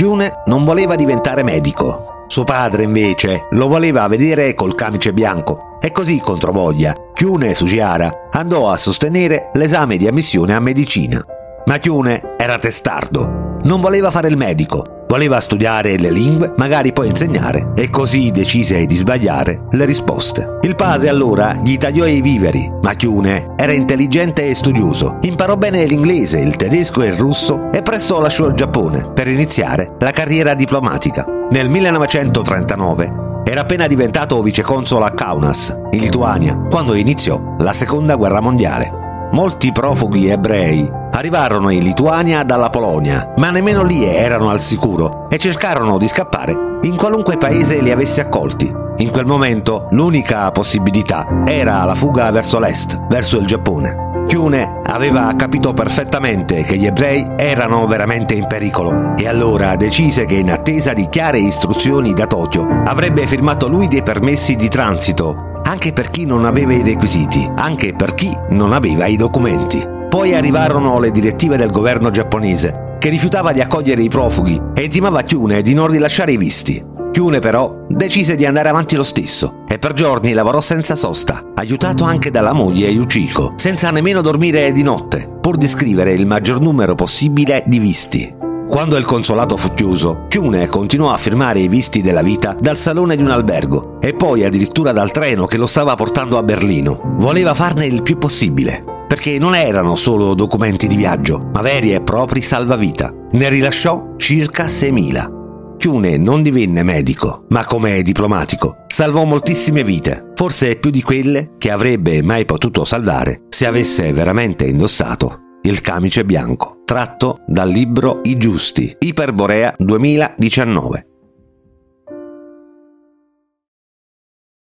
Chiune non voleva diventare medico. Suo padre, invece, lo voleva vedere col camice bianco e così, controvoglia, Chiune Sugiara andò a sostenere l'esame di ammissione a medicina. Ma Chiune era testardo, non voleva fare il medico Voleva studiare le lingue, magari poi insegnare, e così decise di sbagliare le risposte. Il padre allora gli tagliò i viveri, ma Chiune era intelligente e studioso. Imparò bene l'inglese, il tedesco e il russo e presto lasciò il Giappone per iniziare la carriera diplomatica. Nel 1939 era appena diventato viceconsole a Kaunas, in Lituania, quando iniziò la seconda guerra mondiale. Molti profughi ebrei arrivarono in Lituania dalla Polonia, ma nemmeno lì erano al sicuro e cercarono di scappare in qualunque paese li avesse accolti. In quel momento l'unica possibilità era la fuga verso l'est, verso il Giappone. Kyune aveva capito perfettamente che gli ebrei erano veramente in pericolo e allora decise che in attesa di chiare istruzioni da Tokyo avrebbe firmato lui dei permessi di transito anche per chi non aveva i requisiti, anche per chi non aveva i documenti. Poi arrivarono le direttive del governo giapponese, che rifiutava di accogliere i profughi e intimava Kyune di non rilasciare i visti. Kyune però decise di andare avanti lo stesso e per giorni lavorò senza sosta, aiutato anche dalla moglie Yuchiko, senza nemmeno dormire di notte, pur di scrivere il maggior numero possibile di visti. Quando il consolato fu chiuso, Kyune continuò a firmare i visti della vita dal salone di un albergo e poi addirittura dal treno che lo stava portando a Berlino. Voleva farne il più possibile, perché non erano solo documenti di viaggio, ma veri e propri salvavita. Ne rilasciò circa 6.000. Kyune non divenne medico, ma come diplomatico salvò moltissime vite, forse più di quelle che avrebbe mai potuto salvare se avesse veramente indossato il camice bianco, tratto dal libro I Giusti, Iperborea 2019.